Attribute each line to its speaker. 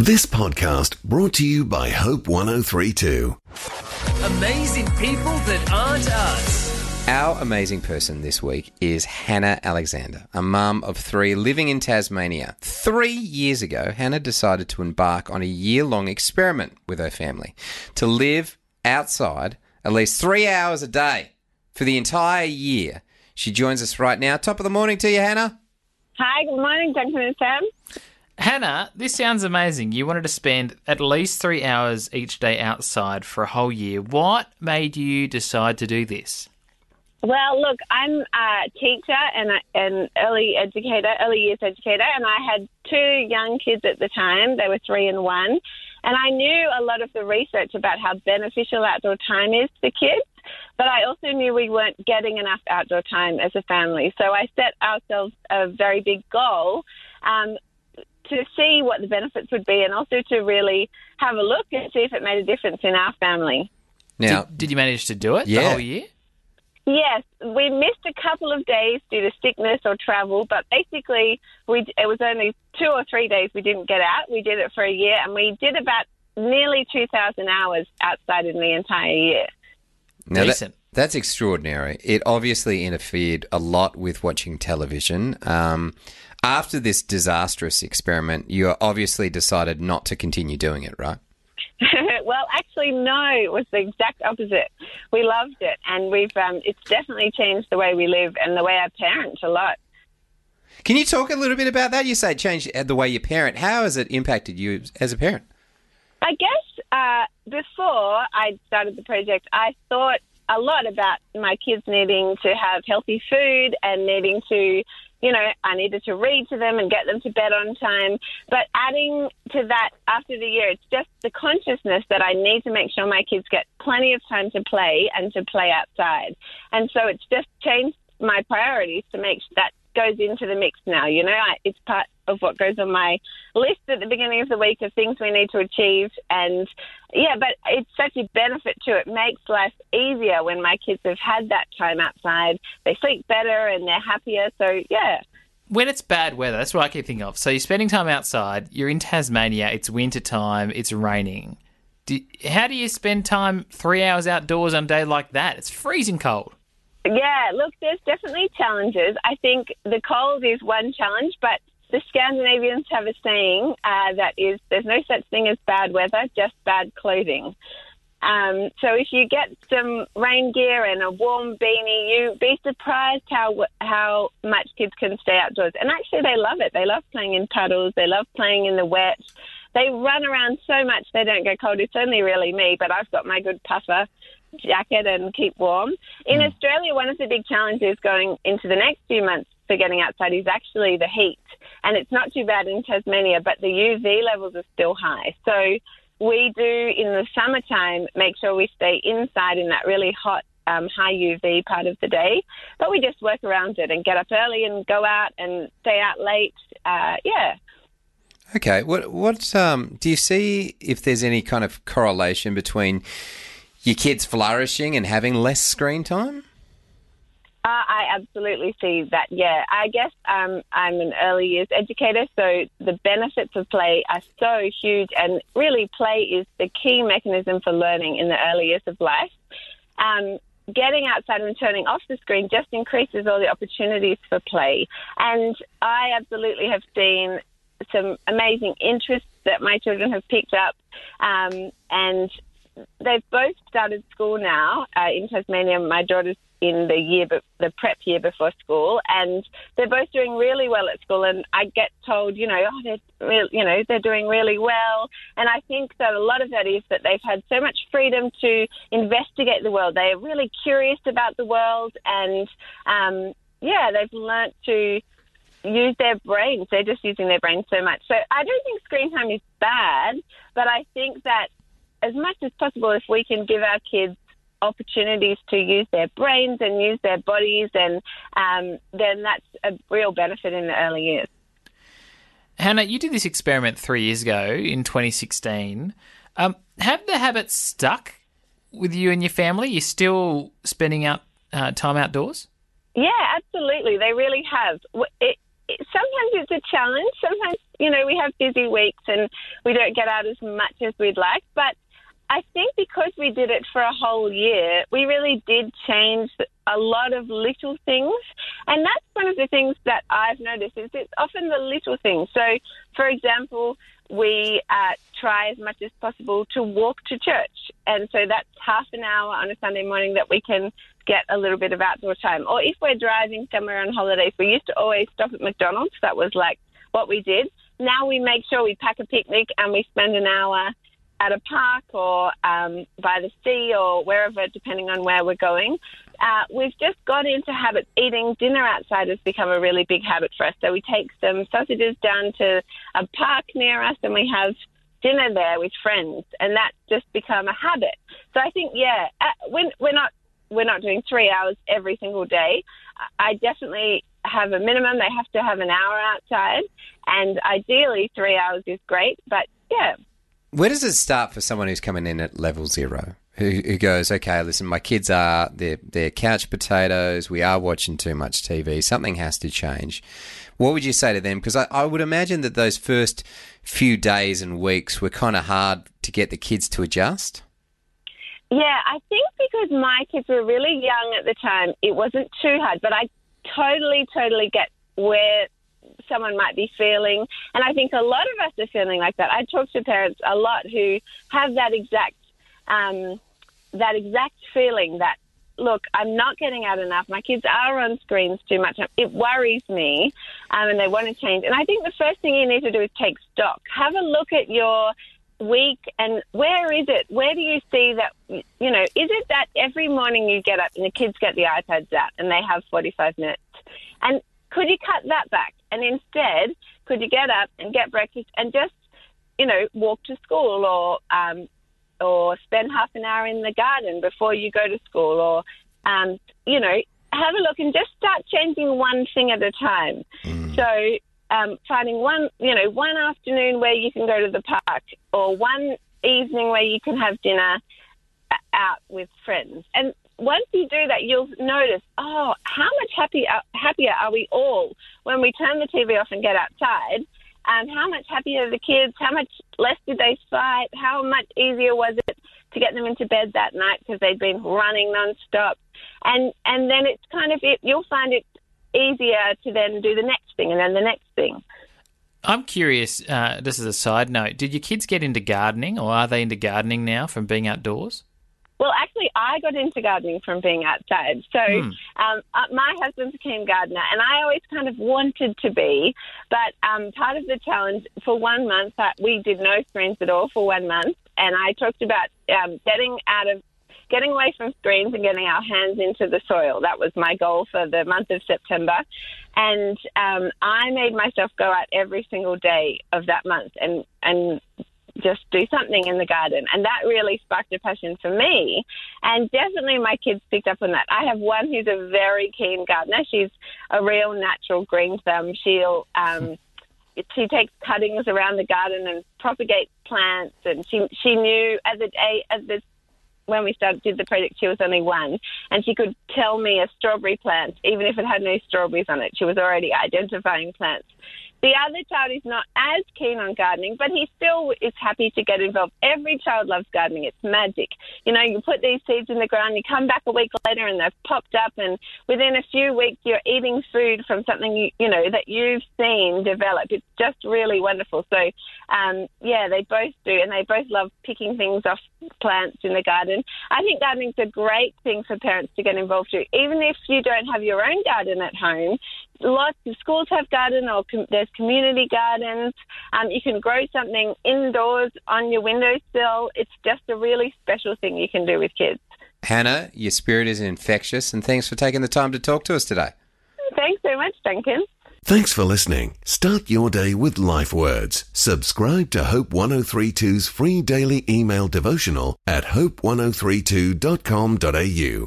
Speaker 1: This podcast brought to you by Hope 1032.
Speaker 2: Amazing people that aren't us.
Speaker 3: Our amazing person this week is Hannah Alexander, a mum of three living in Tasmania. Three years ago, Hannah decided to embark on a year long experiment with her family to live outside at least three hours a day for the entire year. She joins us right now. Top of the morning to you, Hannah.
Speaker 4: Hi, good morning, Duncan and Sam.
Speaker 5: Hannah, this sounds amazing. You wanted to spend at least three hours each day outside for a whole year. What made you decide to do this?
Speaker 4: Well, look, I'm a teacher and an early educator, early years educator, and I had two young kids at the time. They were three and one. And I knew a lot of the research about how beneficial outdoor time is for kids, but I also knew we weren't getting enough outdoor time as a family. So I set ourselves a very big goal um, to see what the benefits would be and also to really have a look and see if it made a difference in our family.
Speaker 3: Now,
Speaker 5: Did, did you manage to do it the whole year?
Speaker 4: Yes, we missed a couple of days due to sickness or travel, but basically, we it was only two or three days we didn't get out. We did it for a year, and we did about nearly two thousand hours outside in the entire year.
Speaker 3: now that-
Speaker 5: Decent.
Speaker 3: that's extraordinary. It obviously interfered a lot with watching television. Um, after this disastrous experiment, you obviously decided not to continue doing it, right?
Speaker 4: well, actually, no, it was the exact opposite. We loved it, and we've um, it's definitely changed the way we live and the way I parent a lot.
Speaker 3: Can you talk a little bit about that? You say change the way you parent. How has it impacted you as a parent?
Speaker 4: I guess uh, before I started the project, I thought a lot about my kids needing to have healthy food and needing to, you know, I needed to read to them and get them to bed on time. But adding to that after the year, it's just the consciousness that I need to make sure my kids get plenty of time to play and to play outside. And so it's just changed my priorities to make that goes into the mix now. You know, I, it's part of what goes on my list at the beginning of the week of things we need to achieve. And yeah, but it's such a benefit to it. Makes life easier when my kids have had that time outside. They sleep better and they're happier. So yeah.
Speaker 5: When it's bad weather, that's what I keep thinking of. So you're spending time outside, you're in Tasmania, it's winter time, it's raining. Do, how do you spend time three hours outdoors on a day like that? It's freezing cold.
Speaker 4: Yeah, look, there's definitely challenges. I think the cold is one challenge, but the Scandinavians have a saying uh, that is there's no such thing as bad weather, just bad clothing. Um, so if you get some rain gear and a warm beanie, you'd be surprised how how much kids can stay outdoors. And actually, they love it. They love playing in puddles. They love playing in the wet. They run around so much they don't get cold. It's only really me, but I've got my good puffer jacket and keep warm. In Australia, one of the big challenges going into the next few months for getting outside is actually the heat. And it's not too bad in Tasmania, but the UV levels are still high. So we do in the summertime make sure we stay inside in that really hot, um, high UV part of the day. But we just work around it and get up early and go out and stay out late. Uh, yeah.
Speaker 3: Okay. What what um, do you see if there's any kind of correlation between your kids flourishing and having less screen time?
Speaker 4: Uh, I absolutely see that. Yeah, I guess um, I'm an early years educator, so the benefits of play are so huge, and really, play is the key mechanism for learning in the early years of life. Um, getting outside and turning off the screen just increases all the opportunities for play, and I absolutely have seen some amazing interests that my children have picked up, um, and they've both started school now uh, in Tasmania. My daughter's in the year, be- the prep year before school, and they're both doing really well at school. And I get told, you know, oh, they're, real, you know, they're doing really well. And I think that a lot of that is that they've had so much freedom to investigate the world. They are really curious about the world, and um, yeah, they've learnt to use their brains. They're just using their brains so much. So I don't think screen time is bad, but I think that as much as possible, if we can give our kids opportunities to use their brains and use their bodies, and um, then that's a real benefit in the early years.
Speaker 5: Hannah, you did this experiment three years ago in 2016. Um, have the habits stuck with you and your family? You're still spending out uh, time outdoors?
Speaker 4: Yeah, absolutely. They really have. It, it- sometimes it's a challenge. Sometimes, you know, we have busy weeks and we don't get out as much as we'd like. But I think because we did it for a whole year, we really did change a lot of little things. And that's one of the things that I've noticed is it's often the little things. So, for example, we uh, try as much as possible to walk to church. And so that's half an hour on a Sunday morning that we can get a little bit of outdoor time. Or if we're driving somewhere on holidays, we used to always stop at McDonald's. That was like what we did. Now we make sure we pack a picnic and we spend an hour at a park or um, by the sea or wherever, depending on where we're going. Uh, we've just got into habits. Eating dinner outside has become a really big habit for us. So we take some sausages down to a park near us and we have dinner there with friends, and that's just become a habit. So I think, yeah, uh, when we're not we're not doing three hours every single day. I definitely have a minimum. They have to have an hour outside, and ideally three hours is great. But yeah,
Speaker 3: Where does it start for someone who's coming in at level zero? Who, who goes, okay, listen, my kids are they're they're couch potatoes. We are watching too much TV. Something has to change. What would you say to them? Because I, I would imagine that those first few days and weeks were kind of hard to get the kids to adjust.
Speaker 4: Yeah, I think because my kids were really young at the time, it wasn't too hard. But I totally, totally get where someone might be feeling. And I think a lot of us are feeling like that. I talk to parents a lot who have that exact, um, that exact feeling that, look, I'm not getting out enough. My kids are on screens too much. It worries me, um, and they want to change. And I think the first thing you need to do is take stock. Have a look at your week and where is it? Where do you see that? You know, is it that every morning you get up and the kids get the iPads out and they have 45 minutes? And could you cut that back? And instead, could you get up and get breakfast and just, you know, walk to school or, um, or spend half an hour in the garden before you go to school or, um, you know, have a look and just start changing one thing at a time. So um, finding one, you know, one afternoon where you can go to the park, or one evening where you can have dinner uh, out with friends. And once you do that, you'll notice, oh, how much happier happier are we all when we turn the TV off and get outside? And how much happier are the kids? How much less did they fight? How much easier was it to get them into bed that night because they'd been running nonstop? And and then it's kind of it. You'll find it easier to then do the next thing and then the next thing.
Speaker 5: I'm curious, uh, just as a side note, did your kids get into gardening or are they into gardening now from being outdoors?
Speaker 4: Well, actually, I got into gardening from being outside. So, um, uh, my husband's a keen gardener, and I always kind of wanted to be. But um, part of the challenge for one month, uh, we did no screens at all for one month, and I talked about um, getting out of getting away from screens and getting our hands into the soil. That was my goal for the month of September. And um, I made myself go out every single day of that month and, and just do something in the garden. And that really sparked a passion for me. And definitely my kids picked up on that. I have one who's a very keen gardener. She's a real natural green thumb. She'll, um, she takes cuttings around the garden and propagates plants. And she, she knew at the day, at the when we started did the project, she was only one, and she could tell me a strawberry plant, even if it had no strawberries on it. She was already identifying plants. The other child is not as keen on gardening, but he still is happy to get involved. Every child loves gardening. It's magic. You know, you put these seeds in the ground, you come back a week later and they've popped up, and within a few weeks you're eating food from something you, you know that you've seen develop. It's just really wonderful. So, um, yeah, they both do, and they both love picking things off plants in the garden. I think gardening's a great thing for parents to get involved to, even if you don't have your own garden at home lots of schools have garden or com- there's community gardens. Um, you can grow something indoors on your windowsill. It's just a really special thing you can do with kids.
Speaker 3: Hannah, your spirit is infectious, and thanks for taking the time to talk to us today.
Speaker 4: Thanks so much, Duncan.
Speaker 1: Thanks for listening. Start your day with life words. Subscribe to Hope 1032's free daily email devotional at hope1032.com.au.